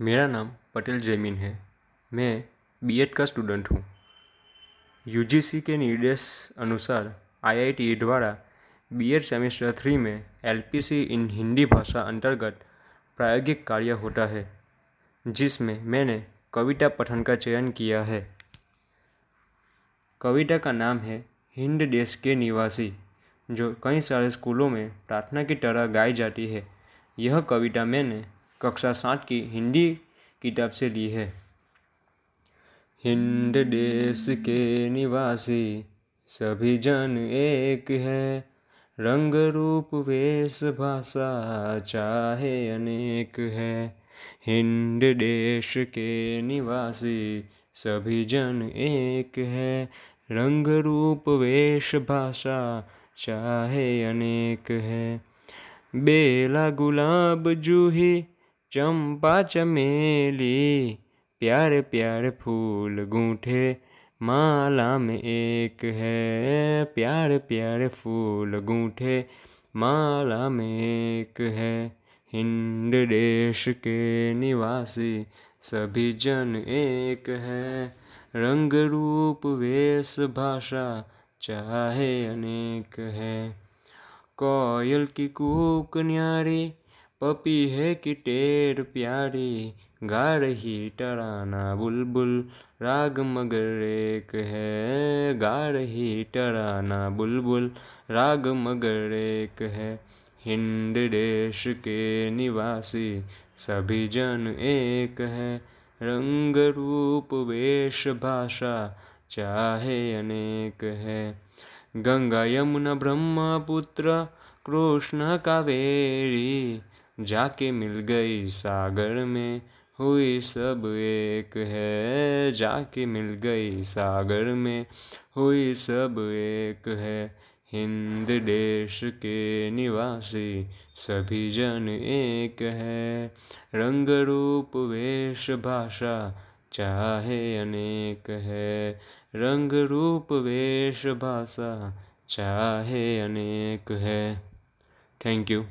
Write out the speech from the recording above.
मेरा नाम पटेल जैमिन है। मैं बीएड का स्टूडेंट हूँ। यूजीसी के निर्देश अनुसार आईआईटी द्वारा बीएड सेमेस्टर थ्री में एलपीसी इन हिंदी भाषा अंतर्गत प्रायोगिक कार्य होता है, जिसमें मैंने कविता पठन का चयन किया है। कविता का नाम है हिंद देश के निवासी, जो कई सारे स्कूलों में प्रार्थना की तरह गाई जाती है। यह कविता मैंने कक्षा सात की हिंदी किताब से ली है। हिंद देश के निवासी सभी जन एक है। रंग रूप, वेश, भाषा चाहे अनेक है। हिंद देश के निवासी सभी जन एक है। रंग रूप, वेश, भाषा चाहे अनेक है। बेला, गुलाब, जूही चंपा चमेली, प्यारे प्यार फूल गूंठे, माला में एक है, प्यार प्यार फूल गूंठे, माला में एक है। हिंद देश के निवासी, सभी जन एक है। रंग रूप वेश भाषा, चाहे अनेक है। कोयल की कूक न्यारी पपी है कि टेर प्यारी, गा रही टराना बुलबुल, राग मगर एक है, गा रही टराना बुलबुल, राग मगर एक है। हिंद देश के निवासी, सभी जन एक है। रंग रूप वेश भाषा, चाहे अनेक है। गंगा यमुना ब्रह्मपुत्र कृष्ण कावेरी जाके मिल गई सागर में। हुई सब एक है, जाके मिल गई सागर में। हुई सब एक है, हिंद देश के निवासी सभी जन एक है। रंग रूप वेश भाषा चाहे अनेक है। रंग रूप वेश भाषा चाहे अनेक है। Thank you